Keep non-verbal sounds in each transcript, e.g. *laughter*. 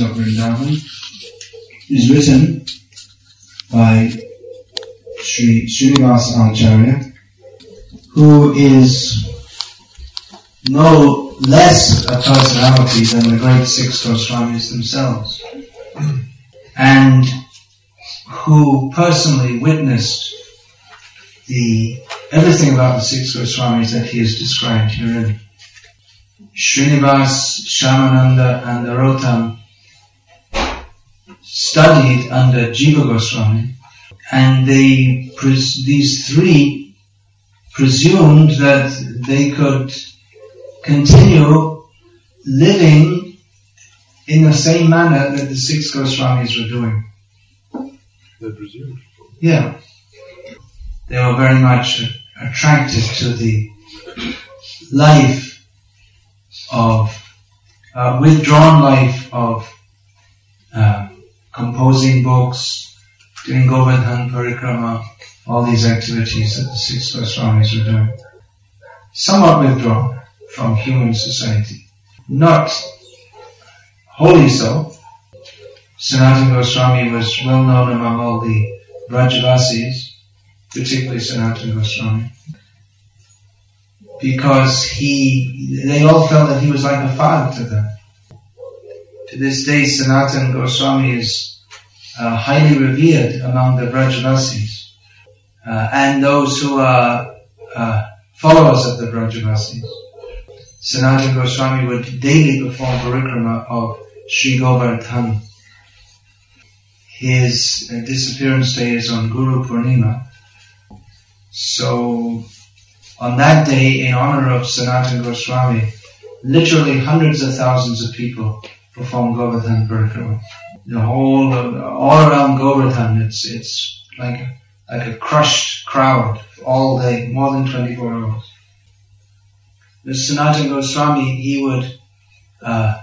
Of Vrindavan is written by Sri Srinivas Acharya, who is no less a personality than the great six Goswamis themselves, and who personally witnessed the everything about the six Goswamis that he has described herein. Srinivas, Shyamananda and Narottam studied under Jiva Goswami and they, these three presumed that they could continue living in the same manner that the six Goswamis were doing. They presumed? Yeah. They were very much attracted to the life of, uh, withdrawn life of uh, composing books, doing Govardhan Parikrama, all these activities that the six Goswamis were doing. Somewhat withdrawn from human society. Not wholly so. Sanatana Goswami was well known among all the Brajavasis, particularly Sanatana Goswami, because he, they all felt that he was like a father to them. To this day, Sanatana Goswami is uh, highly revered among the Brajavasis uh, and those who are uh, followers of the Brajavasis. Sanatana Goswami would daily perform parikrama of Sri Govardhan. His uh, disappearance day is on Guru Purnima. So, on that day, in honor of Sanatana Goswami, literally hundreds of thousands of people perform Govardhan parikrama the whole, all around Govardhan, it's, it's like, like a crushed crowd all day, more than 24 hours. The Sanatana Goswami, he would, uh,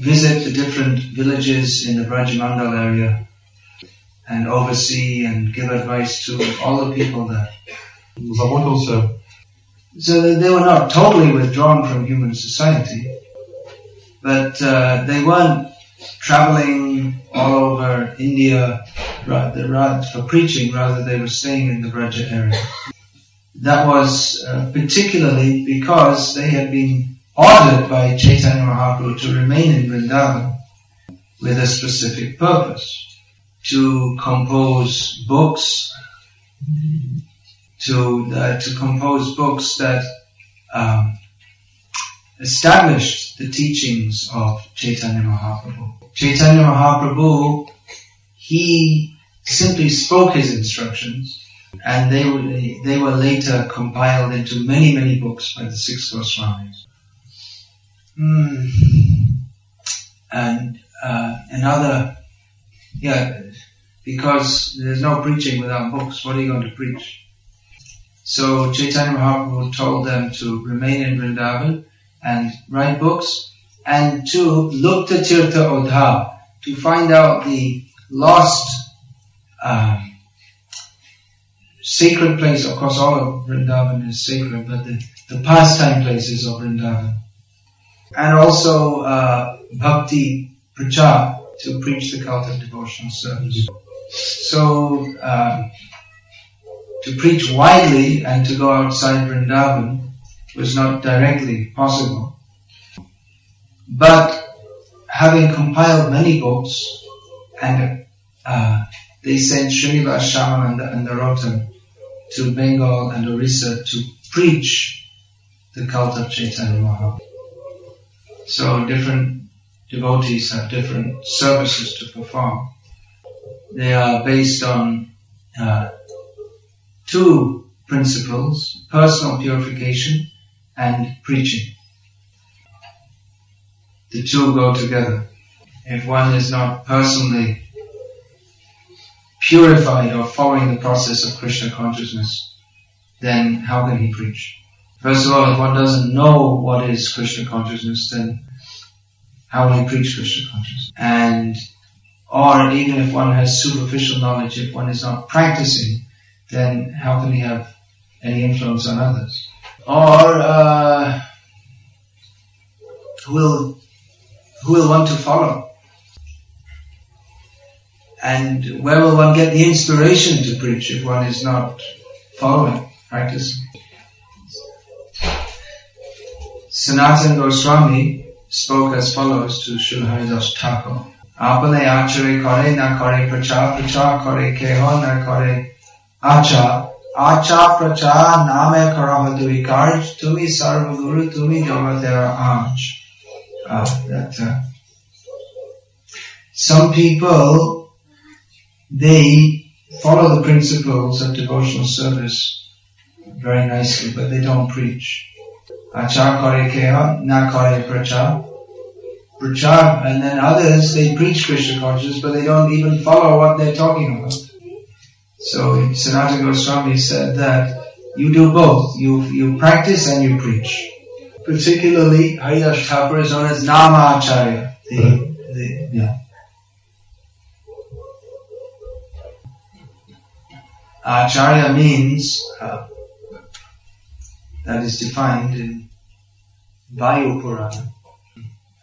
visit the different villages in the Brajamandal area and oversee and give advice to all the people there. So they were not totally withdrawn from human society, but uh, they weren't traveling all over India for preaching, rather they were staying in the Braja area. That was uh, particularly because they had been ordered by Chaitanya Mahaprabhu to remain in Vrindavan with a specific purpose, to compose books, to uh, to compose books that um, established the teachings of Chaitanya Mahaprabhu. Chaitanya Mahaprabhu, he simply spoke his instructions and they were, they were later compiled into many, many books by the six Goswamis. Mm. And uh, another, yeah, because there's no preaching without books, what are you going to preach? So Chaitanya Mahaprabhu told them to remain in Vrindavan and write books and to Lupta Tirtha Odha, to find out the lost um, sacred place. Of course, all of Vrindavan is sacred, but the, the pastime places of Vrindavan. And also uh, Bhakti Prachar, to preach the cult of devotional service. So, um, to preach widely and to go outside Vrindavan was not directly possible. But having compiled many books, and uh, they sent Srinivas Shyamananda and Narottam to Bengal and Orissa to preach the cult of Chaitanya Mahaprabhu. So different devotees have different services to perform. They are based on uh, two principles, personal purification and preaching the two go together. If one is not personally purified or following the process of Krishna consciousness, then how can he preach? First of all, if one doesn't know what is Krishna consciousness, then how will he preach Krishna consciousness? And, or even if one has superficial knowledge, if one is not practicing, then how can he have any influence on others? Or, uh, will who will want to follow? And where will one get the inspiration to preach if one is not following, practicing? Sanatana Goswami spoke as follows to Srila Haridas Thakur. Apane achare kare na kare pracha pracha kare keho na kare acha name karaha dui karj tumi sarva guru tumi aj. Ah, that, uh, some people, they follow the principles of devotional service very nicely, but they don't preach. Acha kare keha, na kare pracha. Pracha, and then others, they preach Krishna consciousness, but they don't even follow what they're talking about. So Sanatana Goswami said that you do both. You, you practice and you preach. Particularly, Haridas Thakur is known as Nama Acharya. The, the, yeah. Acharya means, uh, that is defined in Vayu Purana.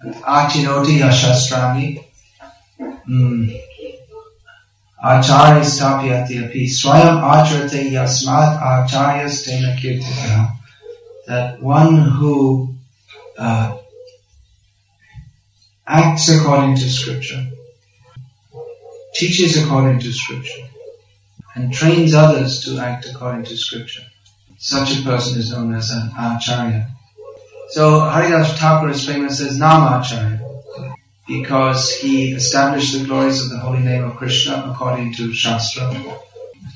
Achinoti Yashastrami. Mm. Acharya stapyati api. Swayam acharate yasmat acharya stena kirtita. That one who uh, acts according to scripture, teaches according to scripture, and trains others to act according to scripture. Such a person is known as an acharya. So Haridas Thakur is famous as Namacharya because he established the glories of the holy name of Krishna according to Shastra.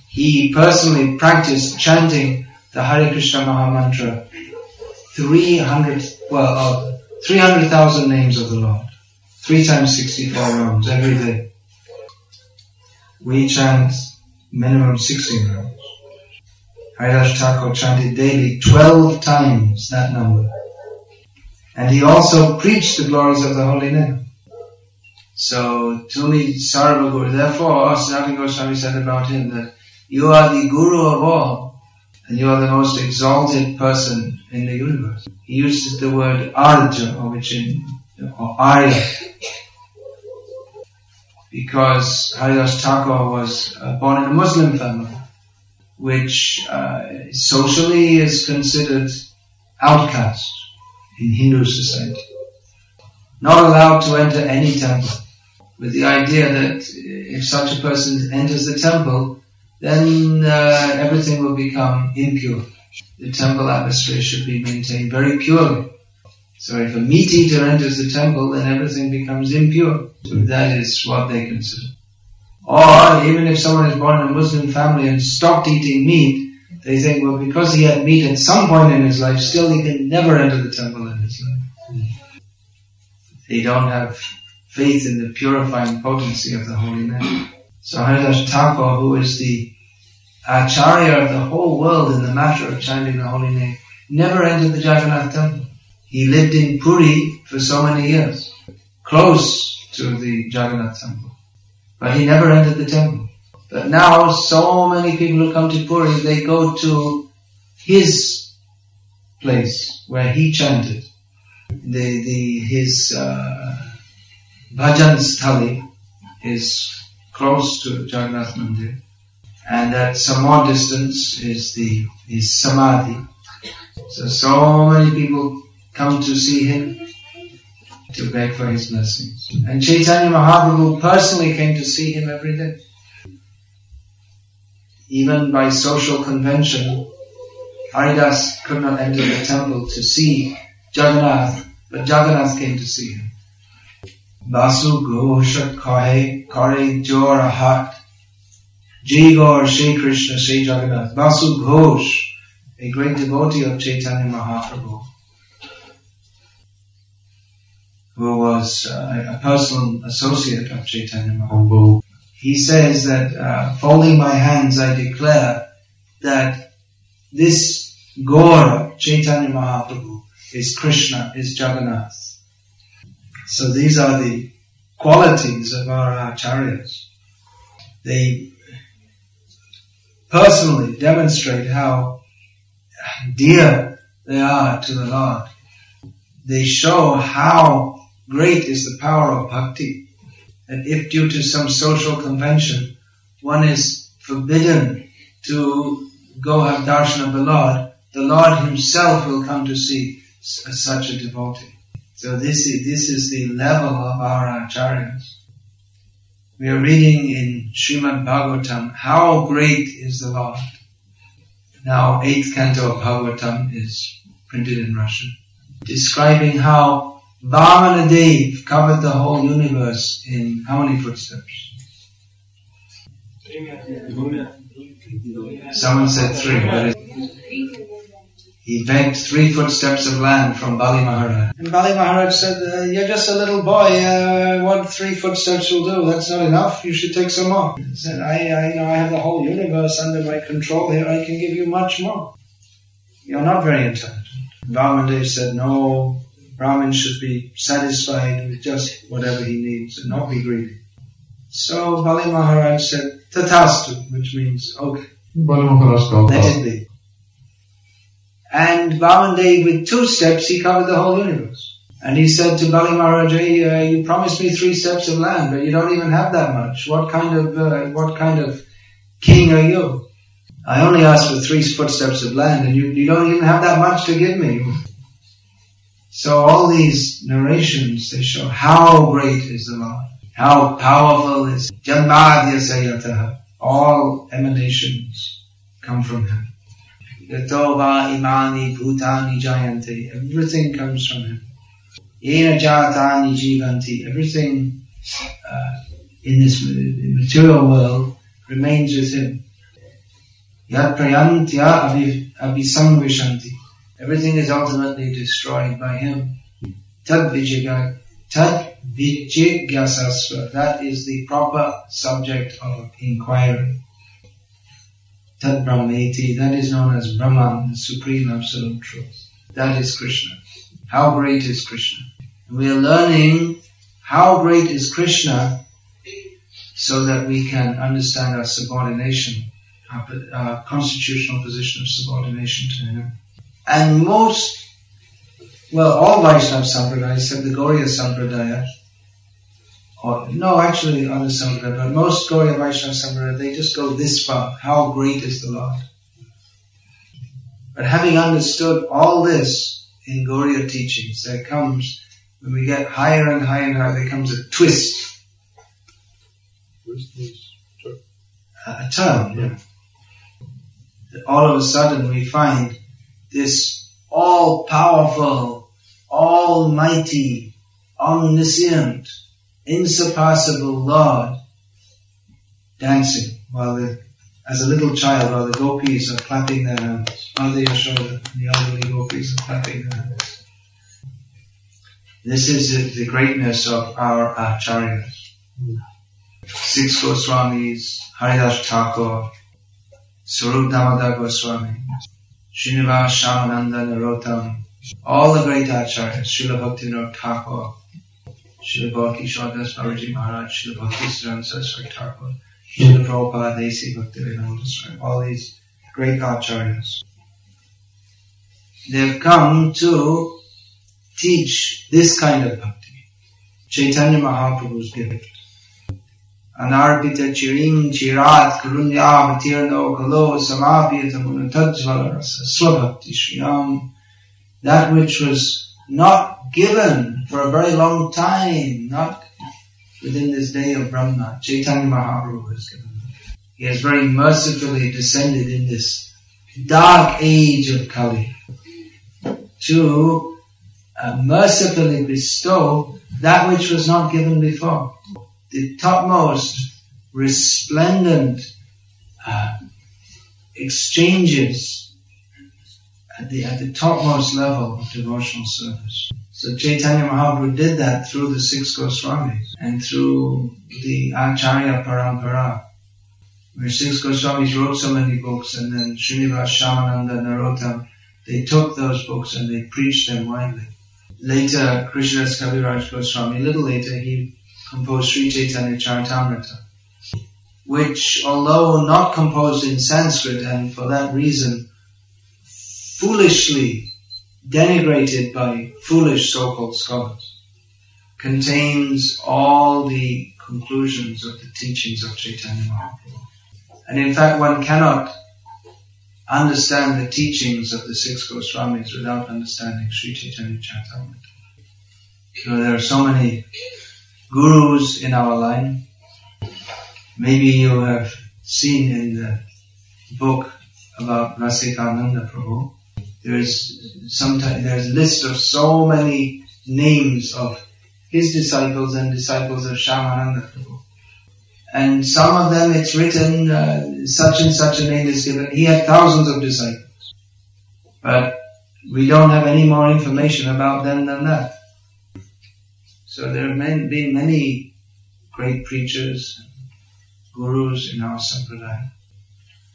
He personally practiced chanting the Hare Krishna Maha Mantra 300, well, uh, 300,000 names of the Lord. Three times 64 rounds every day. We chant minimum 16 rounds. Haridas Thakur chanted daily 12 times that number. And he also preached the glories of the holy name. So, Tumi Sarvaguru, therefore, Sanatana Goswami said about him that you are the guru of all, and you are the most exalted person in the universe. He uses the word Arja, origin, or Arya, because Haridas Thakur was uh, born in a Muslim family, which uh, socially is considered outcast in Hindu society. Not allowed to enter any temple, with the idea that if such a person enters the temple, then uh, everything will become impure. The temple atmosphere should be maintained very purely. So if a meat eater enters the temple, then everything becomes impure. So that is what they consider. Or even if someone is born in a Muslim family and stopped eating meat, they think, well, because he had meat at some point in his life, still he can never enter the temple in his life. They don't have faith in the purifying potency of the holy name. So Haridas Thakur, who is the Acharya of the whole world in the matter of chanting the holy name, never entered the Jagannath temple. He lived in Puri for so many years, close to the Jagannath temple. But he never entered the temple. But now so many people who come to Puri, they go to his place where he chanted. The, the, his, uh, Bhajan Sthali is close to Jagannath Mandir. And at some more distance is the, his Samadhi. So, so many people come to see him to beg for his blessings. And Chaitanya Mahaprabhu personally came to see him every day even by social convention, Haridas could not enter the temple to see Jagannath, but Jagannath came to see him. Basu Ghosha Kahe Kare Jorahat Jigor Shri Krishna Shri Jagannath. Basu Ghosh, a great devotee of Chaitanya Mahaprabhu, who was uh, a personal associate of Chaitanya Mahaprabhu he says that uh, folding my hands I declare that this Gaura, Chaitanya Mahaprabhu, is Krishna, is Jagannath. So these are the qualities of our acharyas. They personally demonstrate how dear they are to the Lord. They show how great is the power of bhakti. And if due to some social convention, one is forbidden to go have darshan of the Lord, the Lord himself will come to see such a devotee. So this is, this is the level of our acharyas. We are reading in Srimad Bhagavatam, how great is the Lord. Now, eighth canto of Bhagavatam is printed in Russian, describing how Vamanadev covered the whole universe in how many footsteps? Someone said three, but he begged three footsteps of land from Bali Maharaj. And Bali Maharaj said, uh, you're just a little boy, uh, what three footsteps will do? That's not enough, you should take some more. He said, I, I, you know, I have the whole universe under my control here, I can give you much more. You're not very intelligent. Vamanadev said, no, Brahmin should be satisfied with just whatever he needs and not be greedy. So Bali Maharaj said, Tathastu, which means, okay, Bali Maharaj let it be. And Vamanadev, with two steps, he covered the whole universe. And he said to Bali Maharaj, hey, uh, you promised me three steps of land, but you don't even have that much. What kind of, uh, what kind of king are you? I only asked for three footsteps of land and you, you don't even have that much to give me. *laughs* So all these narrations, they show how great is the Lord, how powerful is Janmadhya Sayataha. All emanations come from Him. Yatova imani bhutani jayante. Everything comes from him. Yena jatani jivanti. Everything uh, in this material world remains with him. Yat prayantya abhisangvishanti. Everything is ultimately destroyed by him. Tad vijiga, tad vijigyasasva. That is the proper subject of inquiry. Tad Brahmeti, that is known as Brahman, the Supreme Absolute Truth. That is Krishna. How great is Krishna? We are learning how great is Krishna so that we can understand our subordination, our, our constitutional position of subordination to Him. And most, well, all Vaishnava Sampradaya, except the Gauriya Sampradaya, or no, actually other Sampradaya, but most Gauriya Vaishnava Sampradaya, they just go this far. How great is the Lord? But having understood all this in Gauriya teachings, there comes, when we get higher and higher and higher, there comes a twist. A, a turn, yeah. All of a sudden we find this all-powerful, almighty, omniscient, insurpassable Lord dancing while the, as a little child while the gopis are clapping their hands. Mother Yashoda and the elderly gopis are clapping their hands. This is the, greatness of our acharyas. Six Goswamis, Haridas Thakur, Swarup Damodar Goswami, Srinivas Shyamananda Narottam, all the great acharyas, Srila Bhaktivinoda Thakur, Srila Bhakti Babaji Maharaj, Srila Bhakti Siddhanta Saraswati Thakur, hmm. Srila Prabhupada, Desi Bhaktivedanta Swami, all these great acharyas. They've come to teach this kind of bhakti. Chaitanya Mahaprabhu's gift. Anarpita chiring chirat karunya matirno kalo samapyata munatajvala rasa swabhakti shriyam. That which was not given for a very long time, not within this day of Brahma. Chaitanya Mahaprabhu has given. He has very mercifully descended in this dark age of Kali to uh, mercifully bestow that which was not given before. The topmost resplendent uh, exchanges at the, at the topmost level of devotional service. So Chaitanya Mahaprabhu did that through the six Goswamis and through the Acharya Parampara, where six Goswamis wrote so many books and then Srinivas Shyamananda Narottam, they took those books and they preached them widely. Later, Krishnadas Kaviraj Goswami, a little later, he composed Sri Chaitanya Charitamrita, which although not composed in Sanskrit and for that reason foolishly denigrated by foolish so-called scholars, contains all the conclusions of the teachings of Chaitanya Mahaprabhu. And in fact, one cannot understand the teachings of the six Goswamis without understanding Sri Chaitanya Charitamrita. So there are so many gurus in our line. Maybe you have seen in the book about Rasikananda Prabhu. There's sometimes there's a list of so many names of his disciples and disciples of Shyamananda Prabhu. And some of them it's written, uh, such and such a name is given. He had thousands of disciples. But we don't have any more information about them than that. So there have been many great preachers, gurus in our sampradaya.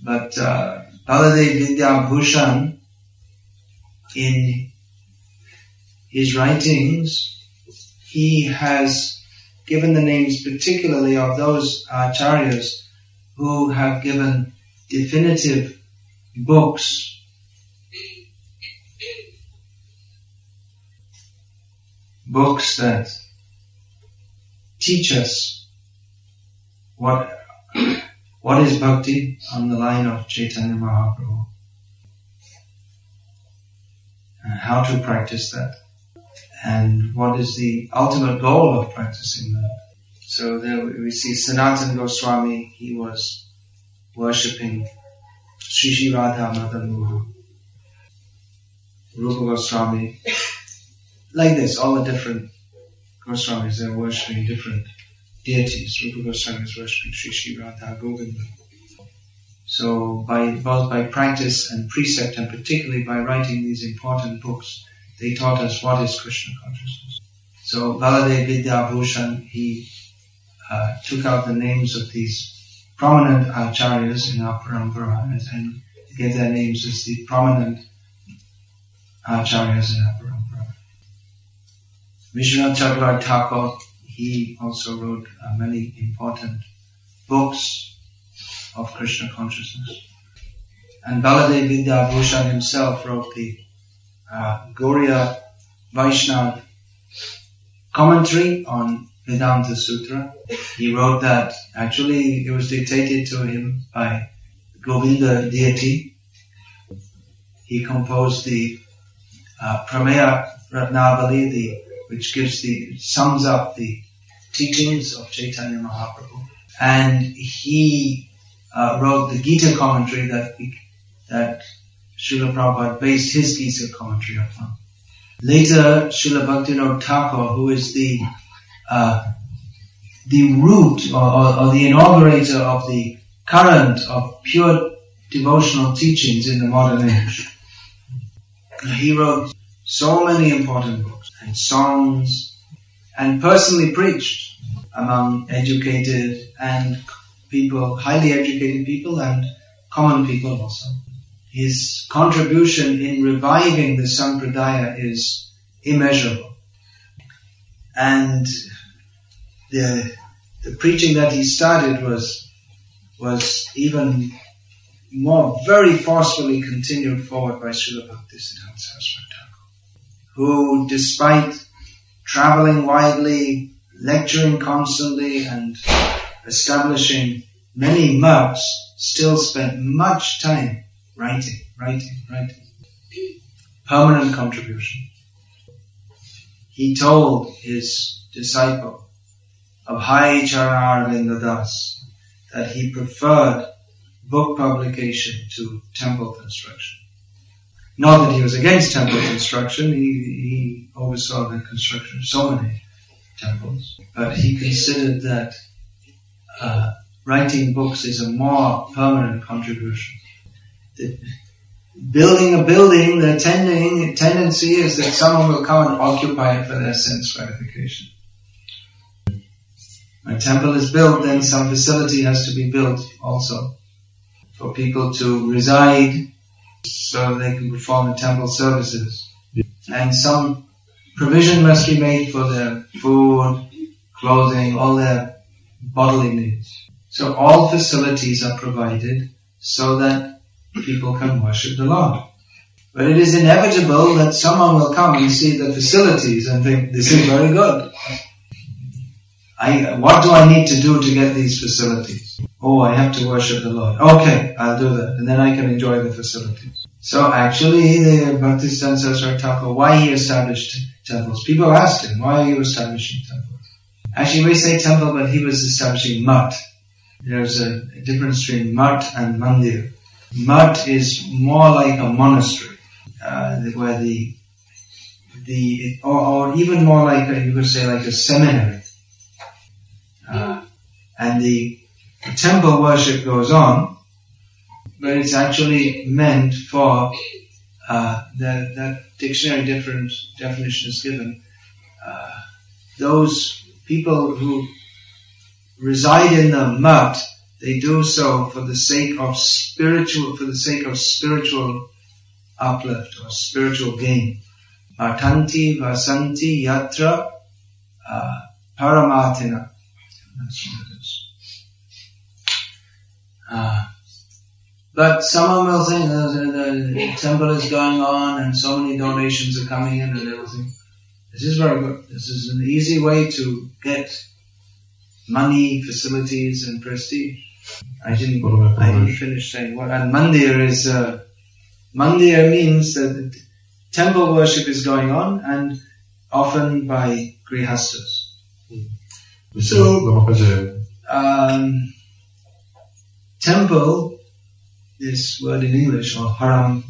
But uh, Baladev Vidya Bhushan, in his writings, he has given the names particularly of those acharyas who have given definitive books. Books that teach us what what is bhakti on the line of Chaitanya Mahaprabhu how to practice that and what is the ultimate goal of practicing that. So there we see Sanatan Goswami, he was worshipping Sri Sri Radha Madan Mohan. Rupa Goswami, like this, all the different Goswamis, they're worshipping different deities. Rupa Goswami is worshipping Sri Sri Radha Govinda. So by, both by practice and precept and particularly by writing these important books, they taught us what is Krishna consciousness. So Baladev Vidya Bhushan, he uh, took out the names of these prominent acharyas in our parampara and gave their names as the prominent acharyas in our parampara. Vishwanath Chakravarti Thakur, he also wrote uh, many important books of Krishna consciousness. And Baladev Vidya Bhushan himself wrote the uh, Gauriya Vaishnav commentary on Vedanta Sutra. He wrote that actually it was dictated to him by Govinda deity. He composed the uh, Prameya Ratnavali, the, which gives the, sums up the teachings of Chaitanya Mahaprabhu. And he uh, wrote the Gita commentary that, that Srila Prabhupada based his Gita commentary upon. Later, Srila Bhaktivinoda Thakur, who is the uh, the root or, or, or, the inaugurator of the current of pure devotional teachings in the modern age, he wrote so many important books and songs and personally preached among educated and people, highly educated people and common people also his contribution in reviving the Sampradaya is immeasurable. And the, the preaching that he started was, was even more very forcefully continued forward by Srila Bhaktisiddhanta Saraswati who despite traveling widely, lecturing constantly and establishing many monks still spent much time Writing, writing, writing. Permanent contribution. He told his disciple Abhay Charan Das that he preferred book publication to temple construction. Not that he was against temple construction, he, he oversaw the construction of so many temples, but he considered that uh, writing books is a more permanent contribution building a building, the tending, tendency is that someone will come and occupy it for their sense gratification. When a temple is built, then some facility has to be built also for people to reside so they can perform the temple services. And some provision must be made for their food, clothing, all their bodily needs. So all facilities are provided so that people can worship the Lord. But it is inevitable that someone will come and see the facilities and think, this is very good. I, what do I need to do to get these facilities? Oh, I have to worship the Lord. Okay, I'll do that. And then I can enjoy the facilities. So actually, the Bhaktisiddhanta Saraswati why he established temples? People asked him, why are you establishing temples? Actually, we say temple, but he was establishing mat. There's a, a difference between mat and mandir. Mat is more like a monastery, uh, where the the or, or even more like a, you could say like a seminary, uh, and the, the temple worship goes on, but it's actually meant for uh, that that dictionary different definition is given. Uh, those people who reside in the mat they do so for the sake of spiritual, for the sake of spiritual uplift or spiritual gain. Martanti vasanti yatra uh, paramatina. Uh, but someone will think the, the temple is going on and so many donations are coming in and everything. This is very good. This is an easy way to get money, facilities and prestige. I didn't, I didn't finish saying what, and mandir is, uh, mandir means that temple worship is going on and often by grihastas. So, um, temple, this word in English, or haram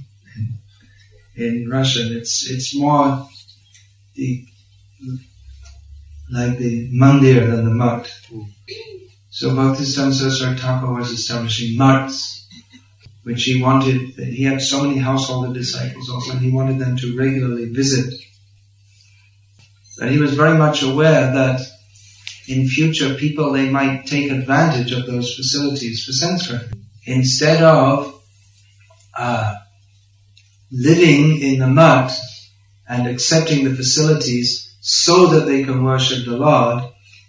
in, in Russian, it's, it's more the, like the mandir than the mat. So Bhaktisiddhanta Thakur was establishing mats, which he wanted, he had so many householder disciples also, and he wanted them to regularly visit. But he was very much aware that in future people, they might take advantage of those facilities for gratification. Instead of uh, living in the mat and accepting the facilities so that they can worship the Lord,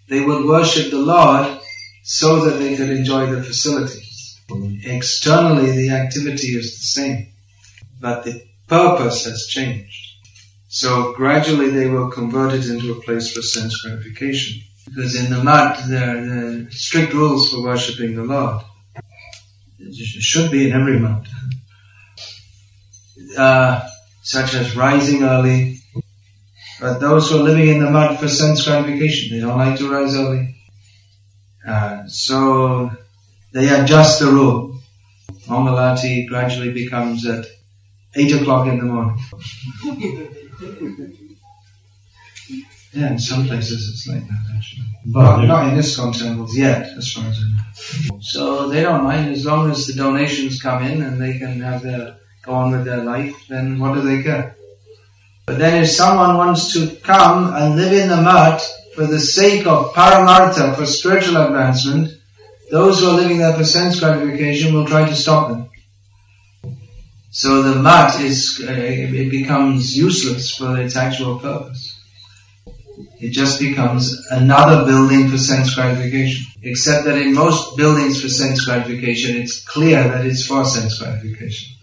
they would worship the Lord so that they could enjoy the facilities. Externally, the activity is the same, but the purpose has changed. So gradually they will convert it into a place for sense gratification. Because in the mat, there are strict rules for worshipping the Lord. It should be in every mat. Uh, such as rising early. But those who are living in the mud for sense gratification, they don't like to rise early. Uh, so they adjust the rule. Mangalati gradually becomes at 8 o'clock in the morning. *laughs* yeah, in some places it's like that actually. But not in ISKCON temples yet, as far as I know. So they don't mind as long as the donations come in and they can have their, go on with their life, then what do they care? But then if someone wants to come and live in the mat for the sake of paramartha, for spiritual advancement, those who are living there for sense gratification will try to stop them. So the mat is, uh, it becomes useless for its actual purpose. It just becomes another building for sense gratification. Except that in most buildings for sense gratification, it's clear that it's for sense gratification.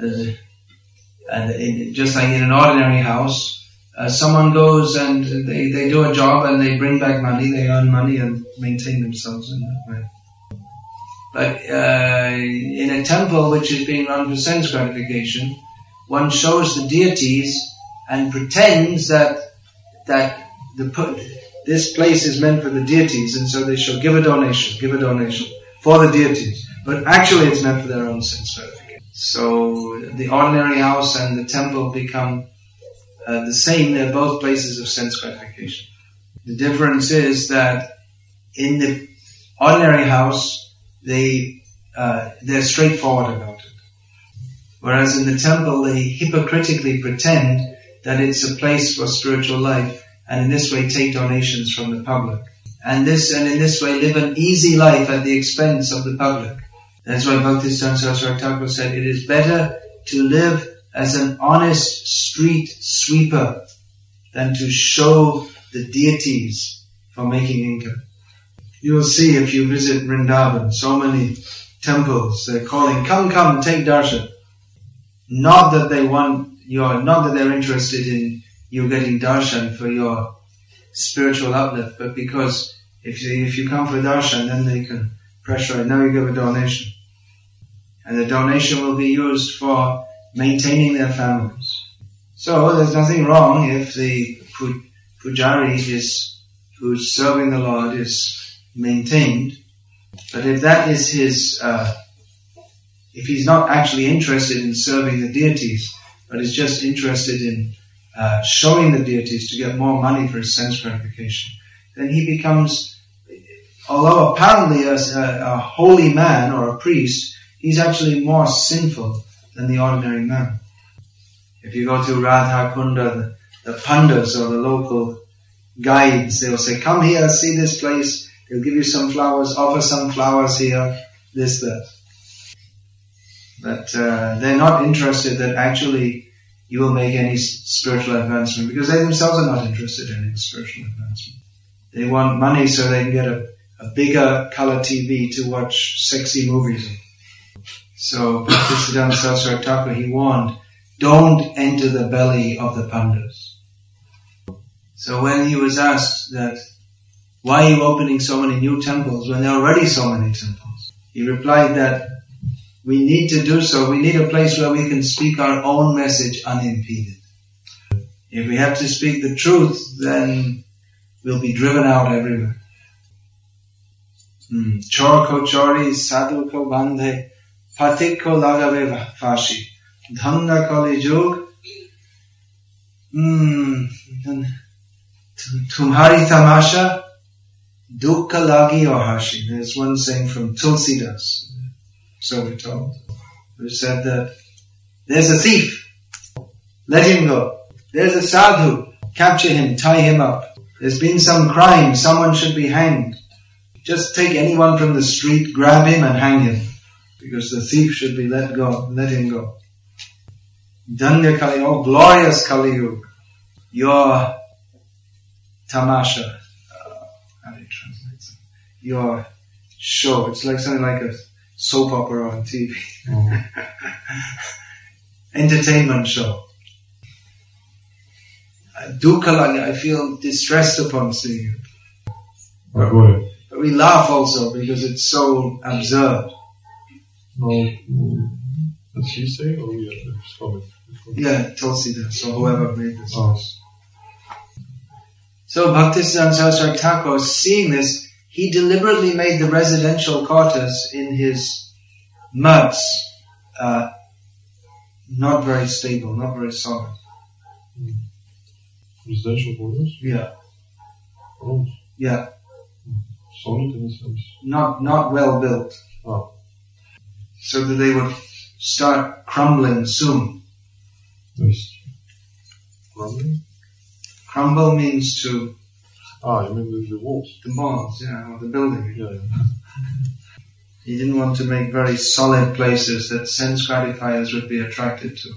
And in, just like in an ordinary house, uh, someone goes and they, they do a job and they bring back money, they earn money and maintain themselves in that way. But uh, in a temple which is being run for sense gratification, one shows the deities and pretends that that the this place is meant for the deities, and so they shall give a donation, give a donation for the deities. But actually, it's meant for their own sense gratification. So the ordinary house and the temple become uh, the same. They're both places of sense gratification. The difference is that in the ordinary house, they uh, they're straightforward about it, whereas in the temple they hypocritically pretend that it's a place for spiritual life, and in this way take donations from the public, and this and in this way live an easy life at the expense of the public. That's why Bhaktisiddhanta Saraswati said, "It is better to live as an honest street sweeper than to show the deities for making income. You will see if you visit Vrindavan, so many temples, they're calling, come, come, take darshan. Not that they want your, not that they're interested in you getting darshan for your spiritual uplift, but because if you, if you come for darshan, then they can pressure. Now you give a donation. And the donation will be used for maintaining their families. So there's nothing wrong if the pujari is, who's serving the Lord is maintained. But if that is his, uh, if he's not actually interested in serving the deities, but is just interested in uh, showing the deities to get more money for his sense gratification, then he becomes, although apparently a, a, a holy man or a priest, he's actually more sinful than the ordinary man. If you go to Radha Kunda, the, the pandas or the local guides, they'll say, come here, see this place. They'll give you some flowers, offer some flowers here, this, that. But uh, they're not interested that actually you will make any spiritual advancement because they themselves are not interested in any spiritual advancement. They want money so they can get a, a bigger color TV to watch sexy movies. So Bhaktisiddhanta Saraswati he warned, don't enter the belly of the pandas. So when he was asked that, why are you opening so many new temples when there are already so many temples? He replied that we need to do so. We need a place where we can speak our own message unimpeded. If we have to speak the truth, then we'll be driven out everywhere. Hmm. Chor ko chori, sadhu ko bandhe, patik ko lagave fashi. Dhamma kali jog. Hmm. Tumhari tamasha, dukkha lagi or. There's one saying from Tulsidas so we're told, who said that there's a thief, let him go. There's a sadhu, capture him, tie him up. There's been some crime, someone should be hanged. Just take anyone from the street, grab him and hang him. Because the thief should be let go, let him go. Danya Kali, oh glorious Kali Yuga. Your tamasha, uh, how do you translate it? Your show, it's like something like a soap opera on TV. Oh. *laughs* Entertainment show. Dukkha I feel distressed upon seeing it. But, but we laugh also because it's so absurd. No, did she say or we have Yeah, Tulsida, so whoever made this. Oh. So Bhaktisiddhanta Saraswati Thakur, seeing this, he deliberately made the residential quarters in his muds uh, not very stable, not very solid. Mm. Residential quarters? Yeah. Oh. Yeah. Solid in a sense? Not, not well built. Oh. So that they would start crumbling soon. Yes. Crumbling? Crumble means to Ah, you mean the, the walls? The walls, yeah, or the building. Yeah, yeah. *laughs* He didn't want to make very solid places that sense gratifiers would be attracted to.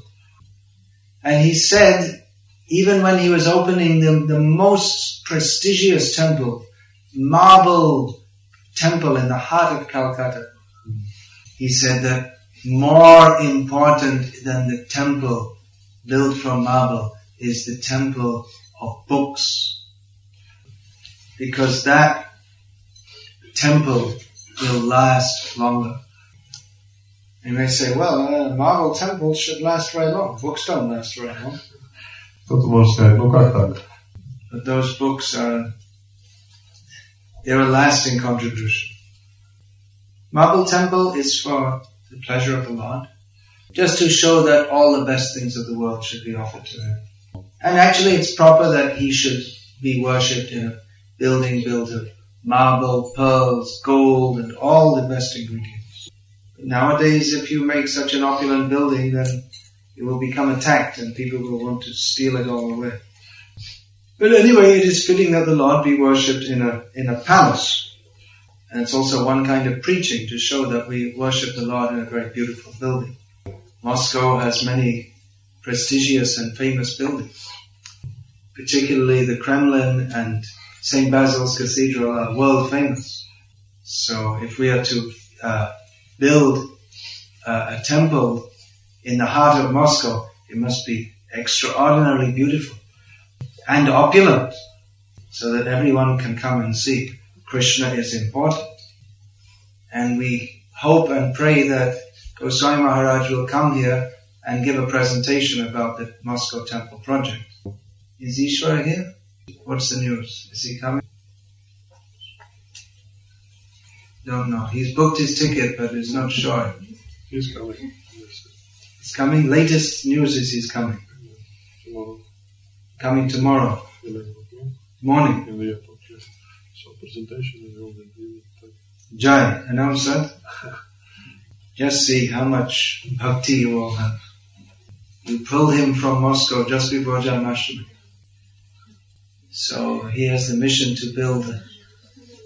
And he said, even when he was opening the, the most prestigious temple, marble temple in the heart of Calcutta, he said that more important than the temple built from marble is the temple of books because that temple will last longer. You may say, well, uh, marble temples should last very long. Books don't last very long. But those books are, they're a lasting contribution. Marble temple is for the pleasure of the Lord, just to show that all the best things of the world should be offered to Him. And actually it's proper that He should be worshipped in a building built of marble, pearls, gold, and all the best ingredients. But nowadays, if you make such an opulent building, then it will become attacked and people will want to steal it all away. But anyway, it is fitting that the Lord be worshipped in a, in a palace. And it's also one kind of preaching to show that we worship the Lord in a very beautiful building. Moscow has many prestigious and famous buildings, particularly the Kremlin and St. Basil's Cathedral are world famous. So if we are to uh, build uh, a temple in the heart of Moscow, it must be extraordinarily beautiful and opulent. so that everyone can come and see. Krishna is important. And we hope and pray that Goswami Maharaj will come here and give a presentation about the Moscow Temple project. Is Ishwar here? What's the news? Is he coming? Don't know. He's booked his ticket, but he's not sure. He's coming. He's coming. Latest news is he's coming. Tomorrow. Coming tomorrow 11 o'clock. morning. Presentation is all the day. Jai, announce that. *laughs* Just see how much bhakti you all have. You pulled him from Moscow just before Janmashtami. So he has the mission to build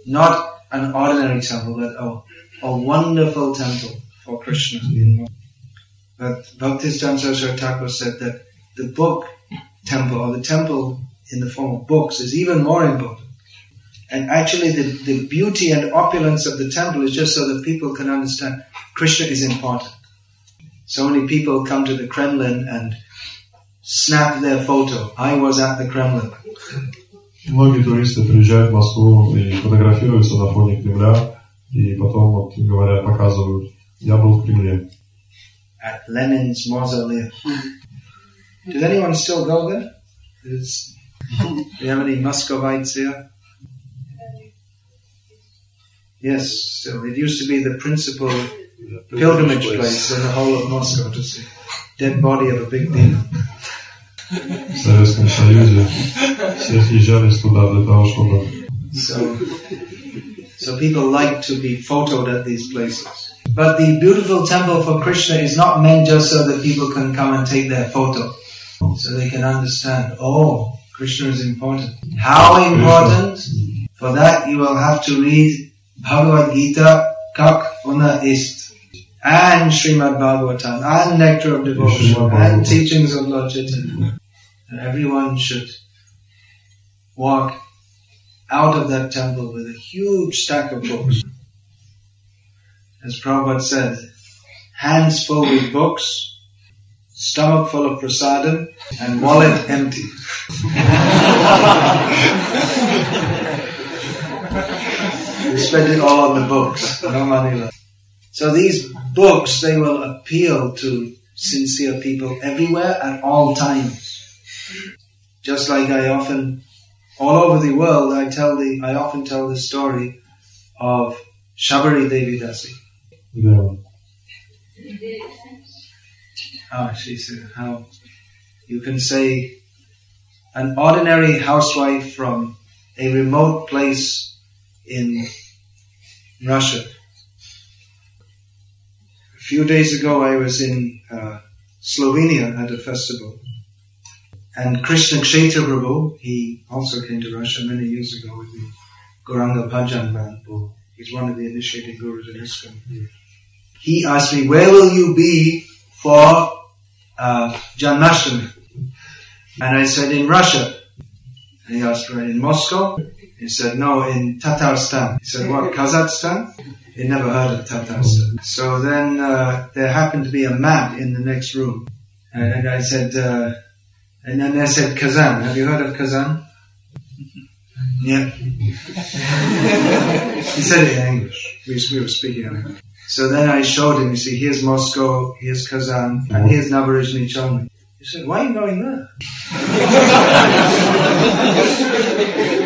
not an ordinary temple, but a, a wonderful temple for Krishna. But Bhaktisiddhanta Saraswati Thakur said that the book temple or the temple in the form of books is even more important. And actually the, the beauty and opulence of the temple is just so that people can understand Krishna is important. So many people come to the Kremlin and snap their photo. I was at the Kremlin. Многие туристы приезжают в Москву и фотографируются на фоне Кремля, и потом вот говорят, показывают, я был в Кремле. At Lenin's mausoleum. Does anyone still go there? Is, do you have any Muscovites here? Yes, so it used to be the principal pilgrimage place in the whole of Moscow to see dead body of a big *laughs* demon. В Советском Союзе все съезжались туда для того, чтобы So, so people like to be photoed at these places. But the beautiful temple for Krishna is not meant just so that people can come and take their photo. So they can understand, oh, Krishna is important. How important? For that you will have to read Bhagavad Gita, Kak Una Ist, and Srimad Bhagavatam, and Nectar of Devotion, and teachings of Lord Chaitanya. And everyone should walk out of that temple with a huge stack of books. As Prabhupada said, hands full with books, stomach full of prasadam, and wallet empty. *laughs* we spend it all on the books, no money left. So these books, they will appeal to sincere people everywhere at all times. Just like I often, all over the world, I tell the, I often tell the story of Shabari Devi Dasi. No. Ah, she said, how you can say an ordinary housewife from a remote place in Russia. A few days ago I was in uh, Slovenia at a festival. And Krishna Kshetra Prabhu, he also came to Russia many years ago with the Gauranga Bhajan band. He's one of the initiating gurus in ISKCON. He asked me, where will you be for uh, Janmashtami? And I said, in Russia. And he asked, right, in Moscow? He said, no, in Tatarstan. He said, what, Kazakhstan? He never heard of Tatarstan. So then uh, there happened to be a map in the next room. And, and I said, uh, and then I said, Kazan. Have you heard of Kazan? *laughs* Yeah. he said it in English. We, we were speaking English. So then I showed him, you see, here's Moscow, here's Kazan, and here's Naberezhnye Chelny. He said, why are you going there? *laughs*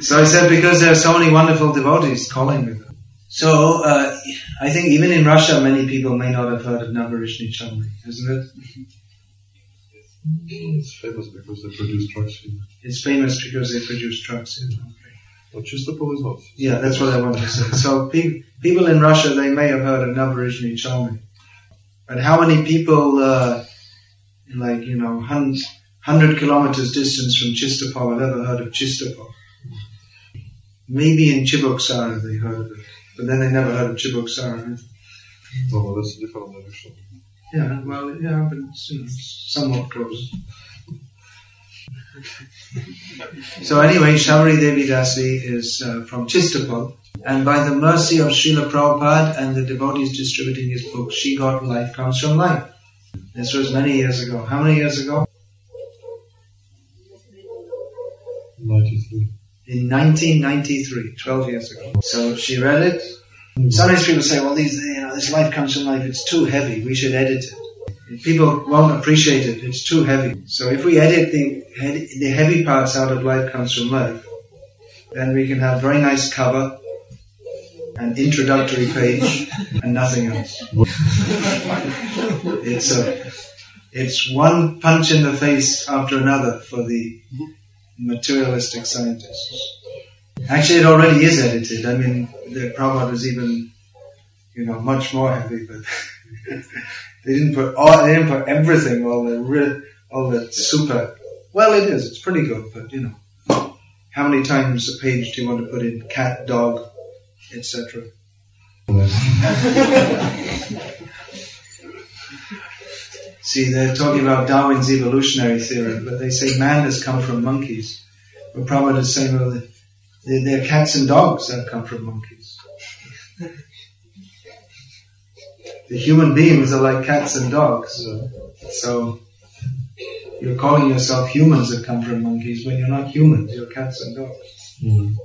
so I said, because there are so many wonderful devotees calling me. So uh, I think even in Russia, many people may not have heard of Naberezhnye Chelny, isn't it? It's famous because they produce drugs. here. It's famous because they produce drugs. here. Okay. Чистопол is not. Yeah, that's what I wanted to say. So pe- people in Russia, they may have heard of Naberezhnye Chelny. But how many people, uh, like, you know, hundreds, 100 kilometers distance from Chistopol have ever heard of Chistopol? Maybe in Cheboksary they heard of it. But then they never heard of Cheboksary. No, but that's a different direction. Yeah, well, yeah, but it's, you know, somewhat close. so anyway, Shabari Devi Dasi is uh, from Chistopol, and by the mercy of Srila Prabhupada and the devotees distributing his book, she got life comes from life. This was many years ago. How many years ago? In 1993, 12 years ago. So she read it. Sometimes people say, well, these, you know, this life comes from life, it's too heavy, we should edit it. People won't appreciate it, it's too heavy. So if we edit the, the heavy parts out of life comes from life, then we can have very nice cover, an introductory page, *laughs* and nothing else. it's a, it's one punch in the face after another for the materialistic scientists. Actually, it already is edited. I mean, the Prabhupada was even, you know, much more heavy, but *laughs* they didn't put all, they didn't put everything, all the, all the super. Well, it is. It's pretty good, but you know, how many times a page do you want to put in cat, dog, etc. *laughs* See, they're talking about Darwin's evolutionary theory, but they say man has come from monkeys. But Prabhupada is saying, well, they're, they're cats and dogs that come from monkeys. the human beings are like cats and dogs. So, you're calling yourself humans that come from monkeys when you're not humans, you're cats and dogs. Mm.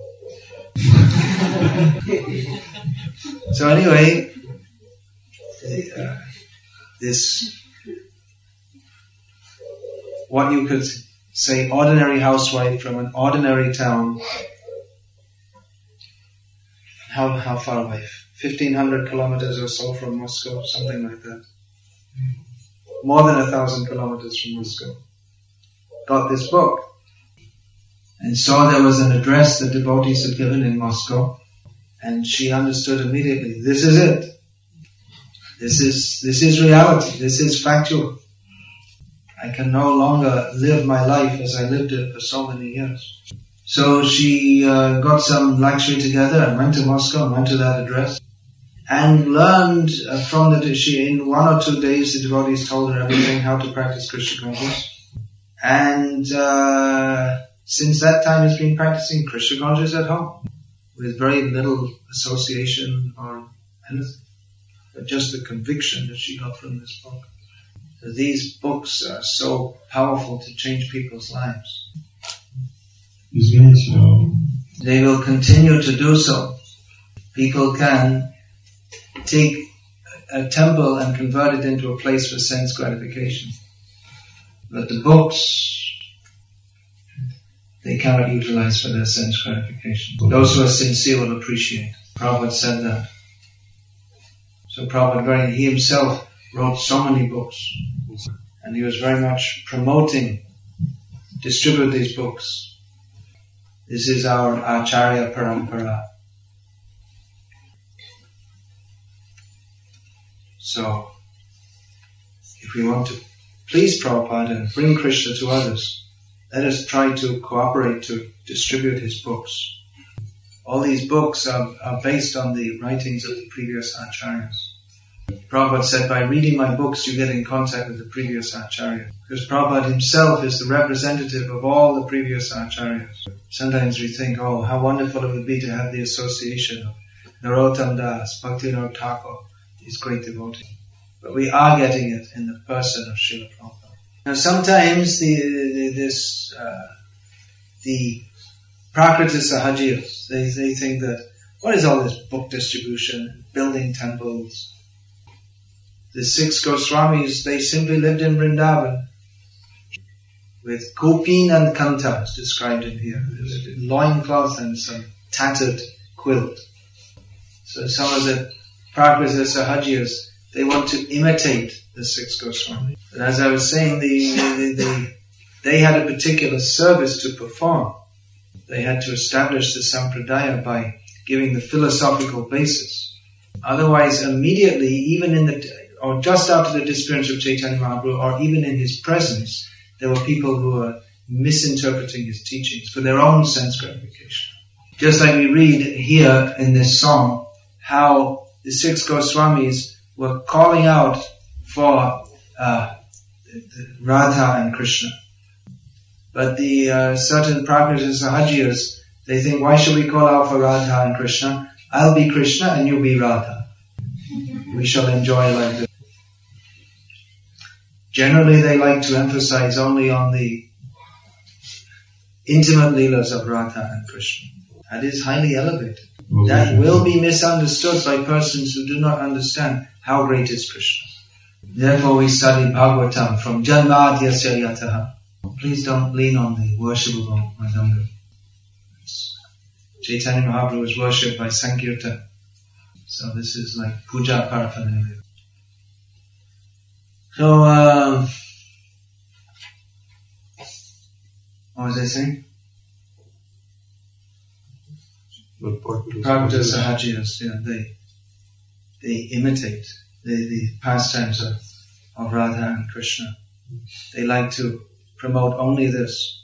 *laughs* so anyway, uh, this what you could say ordinary housewife from an ordinary town. How, how far away? 1500 kilometers or so from Moscow, something like that. More than a thousand kilometers from Moscow. Got this book and saw there was an address that devotees had given in Moscow and she understood immediately, this is it. This is, this is reality. This is factual. I can no longer live my life as I lived it for so many years. So she uh, got some luxury together and went to Moscow and went to that address and learned uh, from the she in one or two days the devotees told her everything how to practice Krishna consciousness. And uh, since that time has been practicing Krishna consciousness at home with very little association or anything, but just the conviction that she got from this book these books are so powerful to change people's lives. They will continue to do so. People can take a temple and convert it into a place for sense gratification. But the books, they cannot utilize for their sense gratification. Those who are sincere will appreciate. Prabhupada said that. So Prabhupada, he himself wrote so many books. And he was very much promoting, distribute these books. This is our Acharya Parampara. So, if we want to please Prabhupada and bring Krishna to others, let us try to cooperate to distribute his books. All these books are, are based on the writings of the previous acharyas. Prabhupada said, by reading my books, you get in contact with the previous acharya. Because Prabhupada himself is the representative of all the previous acharyas. Sometimes we think, oh, how wonderful it would be to have the association of Narottam Das, Bhaktivinoda Thakur, these great devotees. But we are getting it in the person of Srila Prabhupada. Now sometimes the, the this, uh, the Prakriti Sahajiyas, they, they think that, what is all this book distribution, building temples, the six Goswamis, they simply lived in Vrindavan with kopin and kantha, described in here, loincloth and some tattered quilt. So some of the Prakriti Sahajiyas, they want to imitate the six Goswamis. But as I was saying, the, the, the, they had a particular service to perform. They had to establish the sampradaya by giving the philosophical basis. Otherwise, immediately, even in the or just after the disappearance of Chaitanya Mahaprabhu, or even in his presence, there were people who were misinterpreting his teachings for their own sense gratification. Just like we read here in this song, how the six Goswamis were calling out for uh, Radha and Krishna. But the uh, certain Prakriti Sahajiyas, they think, why should we call out for Radha and Krishna? I'll be Krishna and you'll be Radha. We shall enjoy like this. Generally, they like to emphasize only on the intimate leelas of Radha and Krishna. That is highly elevated. That will be misunderstood by persons who do not understand how great is Krishna. Therefore, we study Bhagavatam from Janmadhyasya Yataha. Please don't lean on the worshipable mridanga. Chaitanya Mahaprabhu was worshipped by Sankirtan. So this is like puja paraphernalia. So, um, what was I saying? Prakriti Sahajiyas, you know, they, they imitate the, the pastimes of, of Radha and Krishna. They like to promote only this.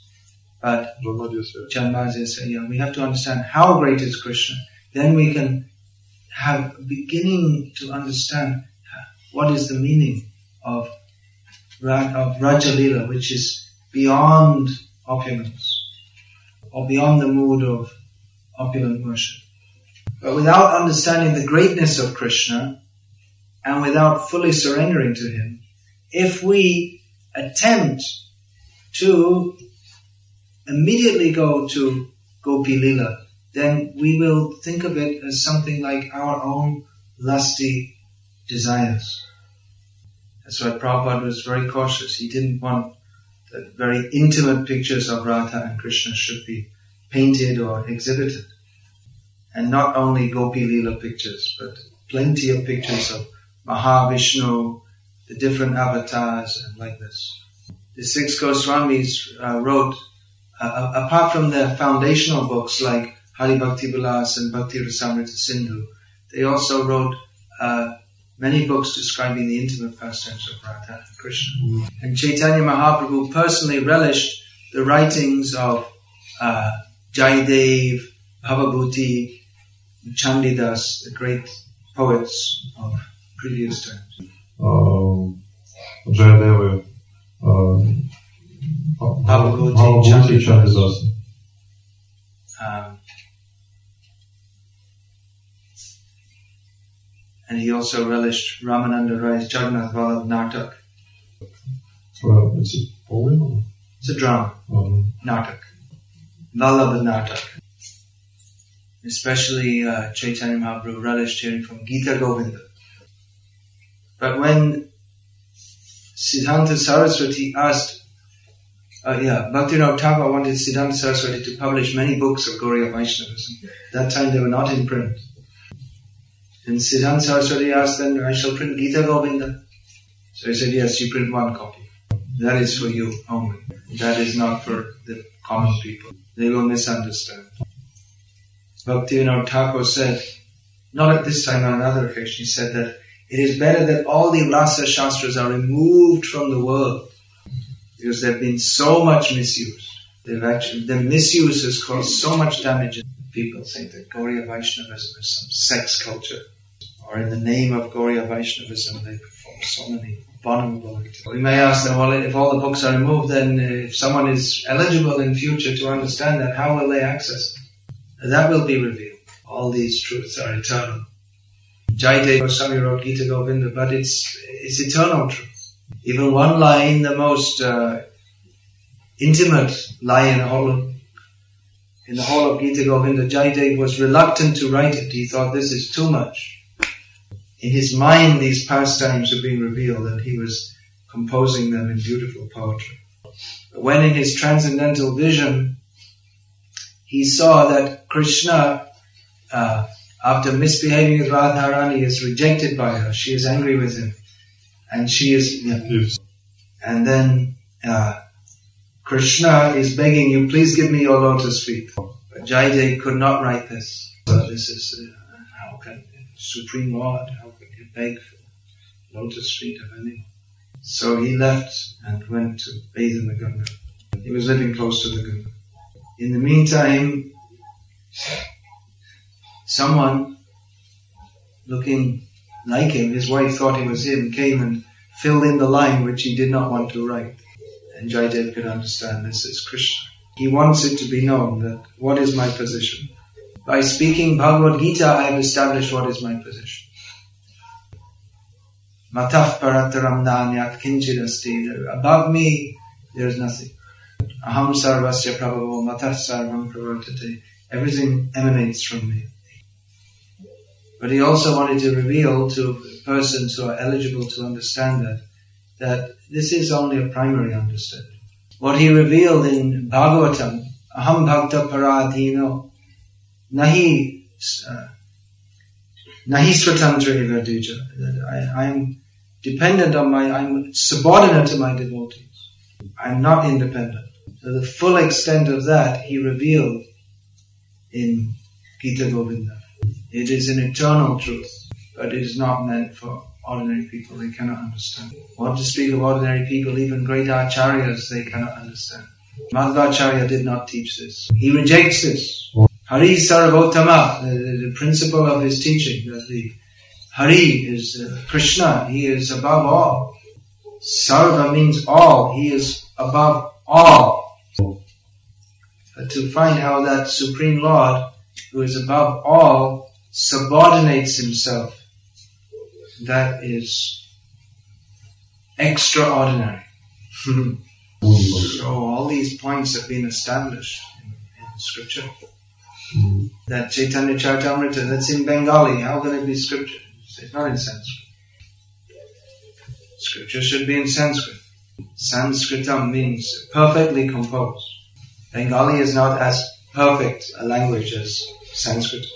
But Janmaja said, you know, we have to understand how great is Krishna. Then we can have beginning to understand what is the meaning of, of Rajalila, which is beyond opulence, or beyond the mood of opulent worship. But without understanding the greatness of Krishna, and without fully surrendering to Him, if we attempt to immediately go to Gopi Lila, then we will think of it as something like our own lusty desires. That's why Prabhupada was very cautious. He didn't want that very intimate pictures of Radha and Krishna should be painted or exhibited. And not only Gopi Lila pictures, but plenty of pictures of Mahavishnu, the different avatars, and like this. The six Goswamis uh, wrote, uh, apart from their foundational books like Hari Bhakti Vilas and Bhakti Rasamrita Sindhu, they also wrote uh, many books describing the intimate pastimes of Radha and Krishna. Mm. And Chaitanya Mahaprabhu personally relished the writings of uh, Jayadev, Bhavabhuti, Chandidas, the great poets of previous times. Jayadev, Jayadeva, uh, Bhavabhuti, Chandidas. Um, and he also relished Ramananda Rai's Jagannath Vallabh Nartak. Well, It's a poem? It's a drama, Um, Nartak. Vallabh Nartak. Especially uh, Chaitanya Mahaprabhu relished hearing from Gita Govinda. But when Siddhanta Saraswati asked, uh, yeah, Bhaktivinoda Thakur wanted Siddhanta Saraswati to publish many books of Gaudiya Vaishnavism. That time they were not in print. And Siddhanta Saraswati asked then, I shall print Gita Govinda. So he said, yes, you print one copy. That is for you only. That is not for the common people. They will misunderstand. Bhaktivinoda Thakur said, not at this time, on another occasion, he said that it is better that all the Rasa Shastras are removed from the world because they've been so much misused. They've actually, the misuse has caused so much damage. People think that Gaudiya Vaishnavism is some sex culture, or in the name of Gaudiya Vaishnavism, they perform so many abominable. We may ask them, well, if all the books are removed, then uh, if someone is eligible in future to understand that, how will they access it? That will be revealed. All these truths are eternal. Jaydev Goswami wrote Gita Govinda, but it's, it's eternal truth. Even one line, the most uh, intimate line in the whole of, in the whole of Gita Govinda, Jaydev was reluctant to write it. He thought this is too much. In his mind, these pastimes are being revealed, and he was composing them in beautiful poetry. But when in his transcendental vision, he saw that Krishna, uh, after misbehaving with Radharani, is rejected by her. She is angry with him, and she is, yeah, If and then uh, Krishna is begging you, please give me your lotus feet. But Jaydev could not write this. So this is uh, how can Supreme Lord, how can you beg for lotus feet of anyone? So he left and went to bathe in the Ganga. He was living close to the Ganga. In the meantime, someone looking like him, his wife thought he was him, came and filled in the line which he did not want to write. And Jaydev could understand this is Krishna. He wants it to be known that what is my position. By speaking Bhagavad Gita, I have established what is my position. Mattah parataram nanyat kinchidasti. Above me, there is nothing. Aham sarvasya prabhavo matah sarvam pravartate. Everything emanates from me. But he also wanted to reveal to persons who are eligible to understand that, that this is only a primary understanding. What he revealed in Bhagavatam, Aham Bhakta Paradhino, Nahi, uh, Nahi Swatantra Ivaduja. I am dependent on my, I'm subordinate to my devotees. I'm not independent. So the full extent of that he revealed in Gita Govinda. It is an eternal truth, but it is not meant for ordinary people. They cannot understand. What to speak of ordinary people, even great acharyas, they cannot understand. Madhvacharya did not teach this. He rejects this. Hari Sarvottama, the, the principle of his teaching, that the Hari is uh, Krishna, he is above all. Sarva means all, he is above all. But to find how that Supreme Lord, who is above all, subordinates himself, that is extraordinary. *laughs* so all these points have been established in, in scripture. That Chaitanya Charitamrita, that's in Bengali, how can it be scripture? It's not in Sanskrit. Scripture should be in Sanskrit. Sanskritam means perfectly composed. Bengali is not as perfect a language as Sanskrit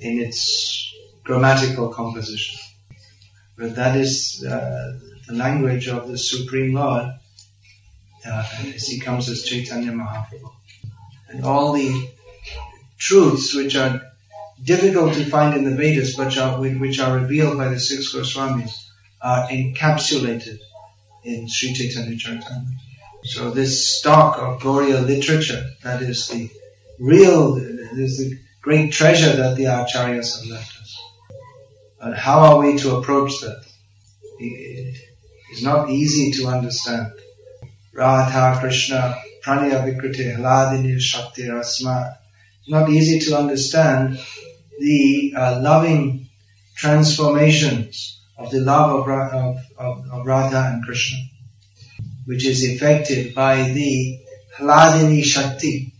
in its grammatical composition. But that is uh, the language of the Supreme Lord uh, as he comes as Chaitanya Mahaprabhu. And all the truths which are difficult to find in the Vedas, but are, which are revealed by the six Goswamis, are encapsulated in Sri Chaitanya Charitamrita. So this stock of Gaudiya literature, that is the real, is the great treasure that the Acharyas have left us. But how are we to approach that? It's not easy to understand. Radha Krishna Pranaya Vikriti Hladini Shakti Rasma. Not easy to understand the uh, loving transformations of the love of, of, of, of Radha and Krishna, which is effected by the Hladini Shakti,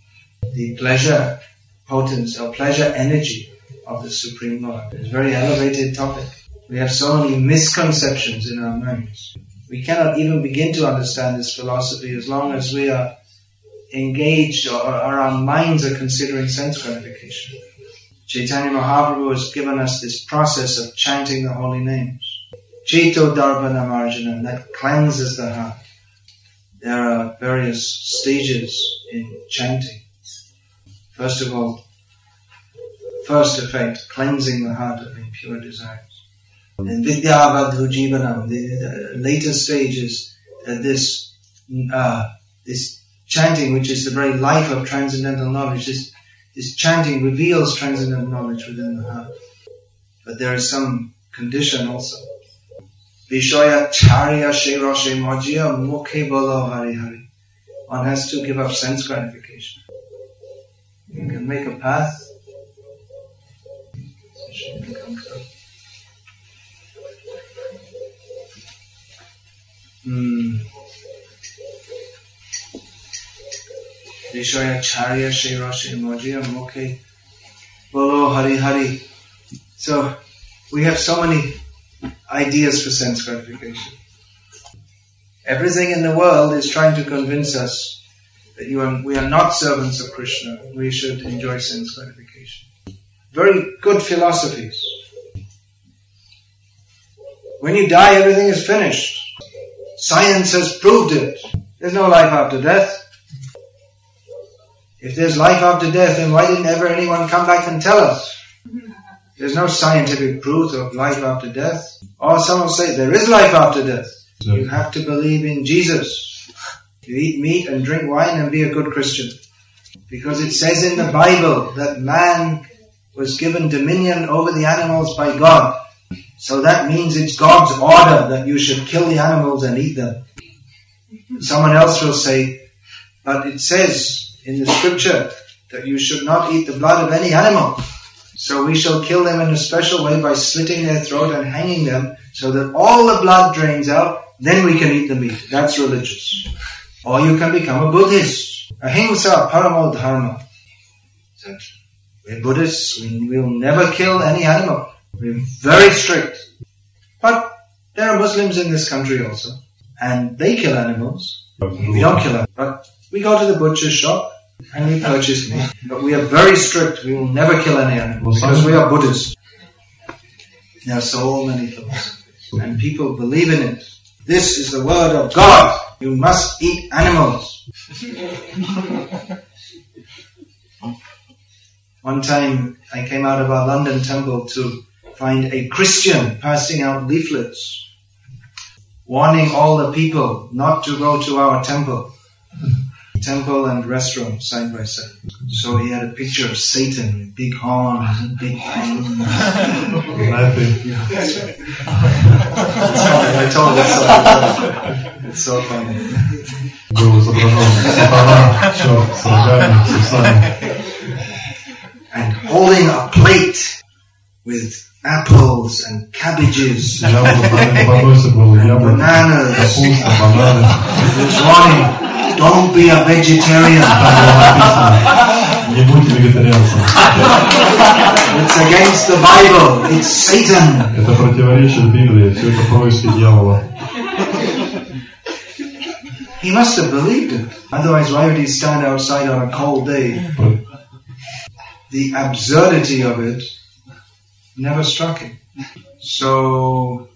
the pleasure potency or pleasure energy of the Supreme Lord. It's a very elevated topic. We have so many misconceptions in our minds. We cannot even begin to understand this philosophy as long as we are engaged or, or our minds are considering sense gratification. Chaitanya Mahaprabhu has given us this process of chanting the holy names. Ceto Darpana Marjana, that cleanses the heart. There are various stages in chanting. First of all, first effect, cleansing the heart of impure desires. And Vidyavadhu Jivanam, the later stages, uh, this, uh, this chanting, which is the very life of transcendental knowledge. This, this chanting reveals transcendental knowledge within the heart. But there is some condition also. Vishaya charya shiroshe majya mukhe bolo hari hari. One has to give up sense gratification. You can make a path. Hmm. Vishaya Charya Shri Rashi Mojiya Mukhe Bolo Hari Hari. So we have so many ideas for sense gratification. Everything in the world is trying to convince us that are, we are not servants of Krishna. We should enjoy sense gratification. Very good philosophies. When you die, everything is finished. Science has proved it. There's no life after death. If there's life after death, then why didn't ever anyone come back and tell us? *laughs* There's no scientific proof of life after death. Or someone will say there is life after death. You have to believe in Jesus. You eat meat and drink wine and be a good Christian. Because it says in the Bible that man was given dominion over the animals by God. So that means it's God's order that you should kill the animals and eat them. Someone else will say, but it says in the scripture that you should not eat the blood of any animal. So we shall kill them in a special way by slitting their throat and hanging them so that all the blood drains out, then we can eat the meat. That's religious. Or you can become a Buddhist. Ahimsa paramo dharma. We're Buddhists, we will never kill any animal. We're very strict. But there are Muslims in this country also. And they kill animals. We don't kill them. But we go to the butcher's shop and we purchase me. But we are very strict. We will never kill any animals because we are Buddhists. There are so many philosophies. And people believe in it. This is the word of God. You must eat animals. One time I came out of our London temple to find a Christian passing out leaflets warning all the people not to go to our temple Temple and restaurant side by side. So he had a picture of Satan with big horns and big fangs. *laughs* Знаете, It's funny. I told it *laughs* so it's so funny. был изображен сатана, черт, с рогами, с усами. And holding a plate with apples and cabbages. Я вот на подносе был яблоко, Bananas. капуста, бананы. He was warning, don't be a vegetarian. Не будьте вегетарианцем. It's against the Bible. It's Satan. Это противоречит Библии, все это происки дьявола. He must have believed it. Otherwise, why would he stand outside on a cold day? The absurdity of it never struck him. So,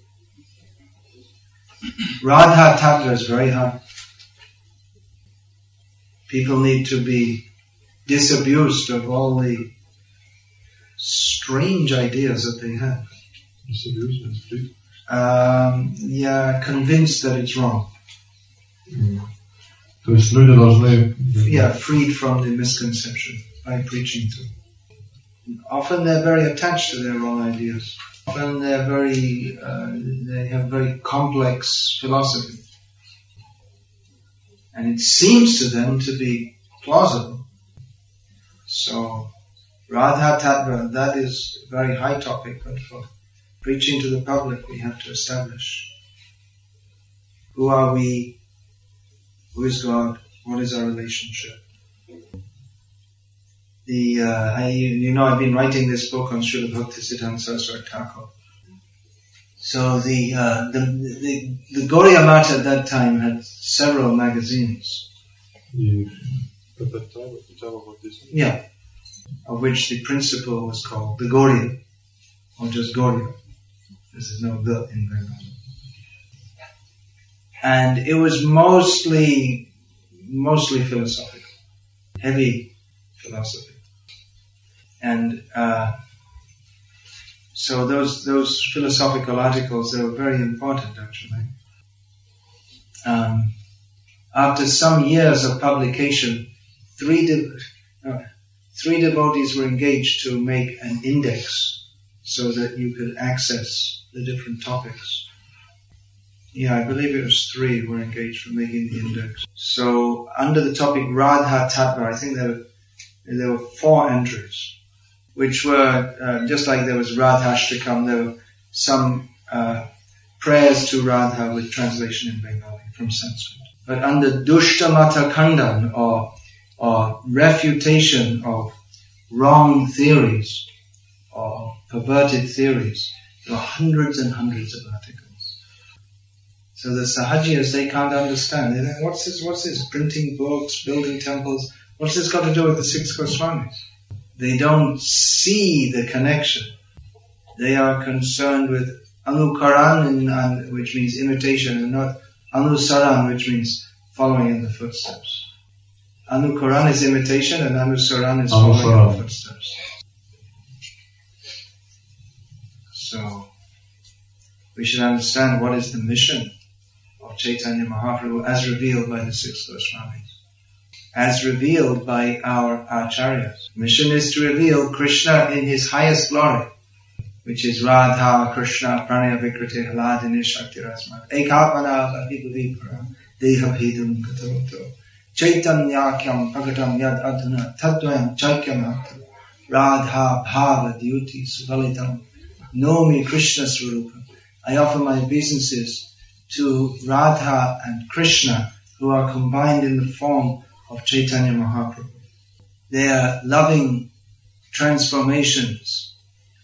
Radha Tattva is very hard. People need to be disabused of all the strange ideas that they have. Um, yeah, convinced that it's wrong. То есть люди должны yeah, freed from the misconception by preaching to. them. Often they're very attached to their own ideas. Often they're very, uh, they have very complex philosophy. And it seems to them to be plausible. So, Radha Tattva, that is a very high topic, but for preaching to the public we have to establish who are we, who is God, what is our relationship. The uh, I, you know I've been writing this book on Srila Bhaktisiddhanta Saraswati Thakur. So the, uh, the the the Gaudiya at that time had several magazines. И Yeah, of which the principal was called the Gaudiya, or just Gaudiya. This is no the in Bengali. And it was mostly mostly philosophical, heavy philosophy. And uh, so those those philosophical articles they were very important actually. Um, after some years of publication, three de- uh, three devotees were engaged to make an index so that you could access the different topics. Yeah, I believe it was three were engaged for making the index. So under the topic Radha Tattva, I think there were, there were four entries, which were uh, just like there was Radhashtakam, there were some uh, prayers to Radha with translation in Bengali from Sanskrit. But under Dushtamata Khandan or, or refutation of wrong theories or perverted theories, there are hundreds and hundreds of articles. So the Sahajiyas, they can't understand. They think, what's this, what's this? Printing books, building temples. What's this got to do with the six Goswamis? They don't see the connection. They are concerned with anukaran, which means imitation, and not anusaran, which means following in the footsteps. Anukaran is imitation, and anusaran is following in the footsteps. So, we should understand what is the mission of Chaitanya Mahaprabhu as revealed by the six Goswamis. As revealed by our acharyas. Mission is to reveal Krishna in his highest glory, which is Radha Krishna Pranaya Vikriti Hladini Shakti Rasmat. Ekapana Abhibhavipara Deha Bhedam Katavoto. Chaitanyakyam Pagatam Yad Adhuna Tatvayam Chakyam Radha Bhava Dyuti Suvalitam Nomi Krishna Swarupa. I offer my obeisances to Radha and Krishna who are combined in the form of Chaitanya Mahaprabhu. They are loving transformations,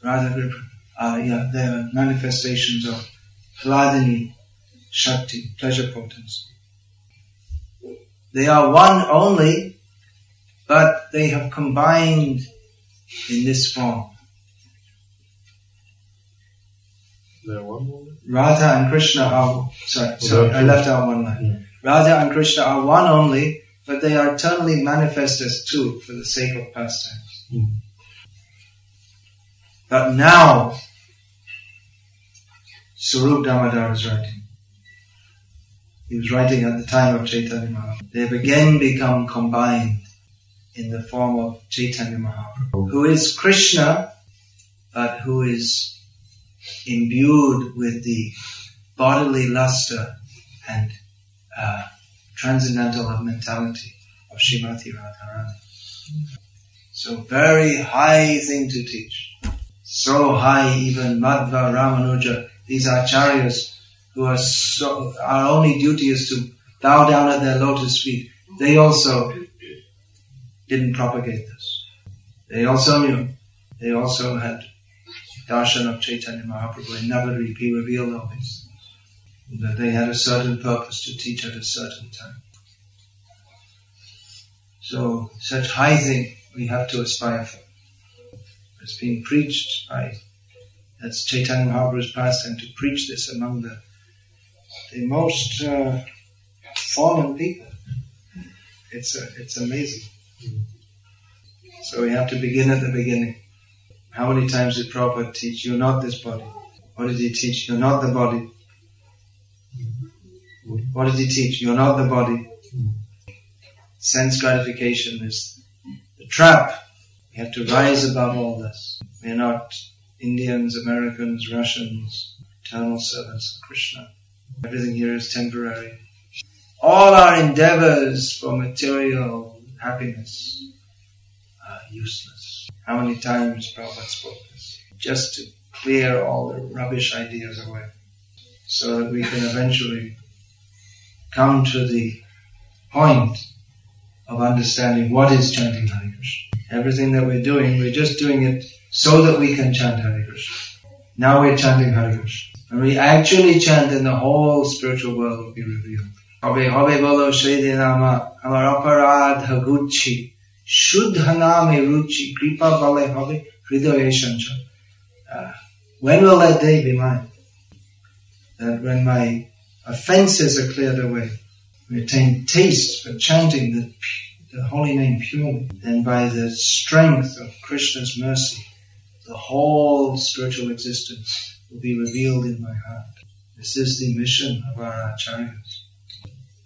rather, uh, yeah, they are manifestations of Hladini Shakti, pleasure potency. They are one only, but they have combined in this form. They are one woman? Radha and Krishna are, sorry, sorry, I left out one line. Radha and Krishna are one only, but they are eternally manifest as two for the sake of pastimes. Mm. But now, Sarup Damodar is writing. He was writing at the time of Chaitanya Mahaprabhu. They have again become combined in the form of Chaitanya Mahaprabhu, who is Krishna, but who is imbued with the bodily luster and uh, transcendental mentality of Srimati Radharani. So very high thing to teach. So high even Madhva Ramanuja, these acharyas who are so, our only duty is to bow down at their lotus feet. They also didn't propagate this. They also knew. They also had darshan of Chaitanya Mahaprabhu in Navadvip. He revealed all these. That they had a certain purpose to teach at a certain time. So such high thing we have to aspire for. It's being preached by that's Chaitanya Mahaprabhu's pastime to preach this among the the most uh, fallen people. It's a, it's amazing. So we have to begin at the beginning. How many times did Prabhupada teach, you're not this body? What did he teach? You're not the body. What did he teach? You're not the body. Hmm. Sense gratification is the trap. We have to rise above all this. We're not Indians, Americans, Russians, eternal servants of Krishna. Everything here is temporary. All our endeavors for material happiness are useless. How many times Prabhupada spoke this? Just to clear all the rubbish ideas away. So that we can eventually come to the point of understanding what is chanting Hare Krishna. Everything that we're doing, we're just doing it so that we can chant Hare Krishna. Now we're chanting Hare Krishna. And we actually chant and the whole spiritual world will be revealed. Hobe hobe bolo nama amar aparad haguchi shuddha name ruchi kripa bale hobe hridoye. Uh, when will that day be mine? That when my offenses are cleared away, we attain taste for chanting the, the holy name purely, and by the strength of Krishna's mercy, the whole spiritual existence will be revealed in my heart. This is the mission of our acharyas.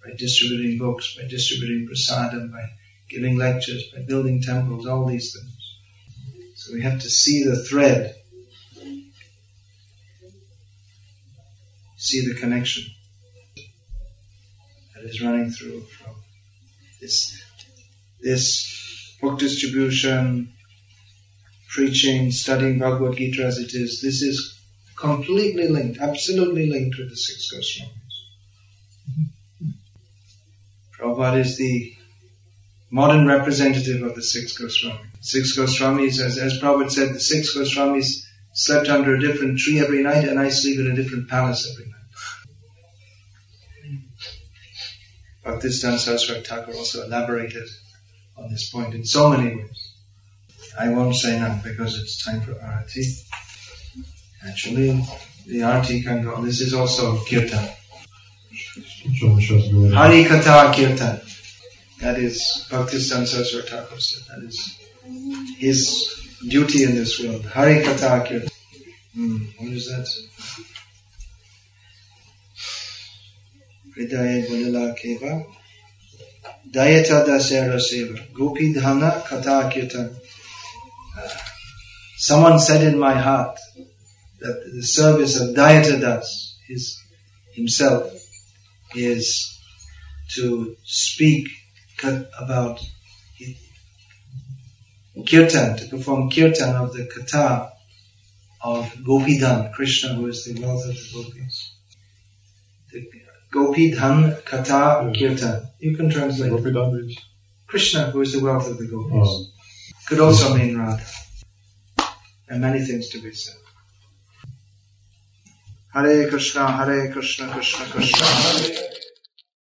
By distributing books, by distributing prasadam, by giving lectures, by building temples, all these things. So we have to see the thread, see the connection is running through from this, this book distribution, preaching, studying Bhagavad Gita as it is. This is completely linked, absolutely linked with the six Goswamis. Prabhupada is the modern representative of the six Goswamis. Six Goswamis, as, as Prabhupada said, the six Goswamis slept under a different tree every night and I sleep in a different palace every night. Bhaktisiddhanta Saraswati Thakur also elaborated on this point in so many ways. I won't say now because it's time for arati. Actually, the arti can go. This is also kirtan. Hari Kirtan. That is Bhaktisiddhanta Saraswati Thakur said. That is his duty in this world. Hari Kirtan. Hmm, what is that? Hridaye Bodila Keva. Dayata Dasera Seva. Gopi Dhana Katha Kirtan. Uh, someone said in my heart that the service of Dayata Das is himself is to speak about kirtan, to perform kirtan of the kata of Gopidan, Krishna who is the wealth of the gopis. Gopi Dhan Kata hmm. Kirtan. You can translate. Gopi Dandit. Krishna, who is the wealth of the gopis. Oh. Could also mean Radha. And many things to be said. Hare Krishna, Hare Krishna, Krishna Krishna, Hare